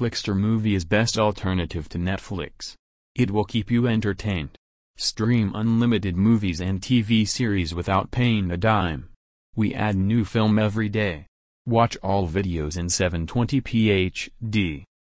Flixtor movie is best alternative to Netflix. It will keep you entertained. Stream unlimited movies and TV series without paying a dime. We add new film every day. Watch all videos in 720p HD.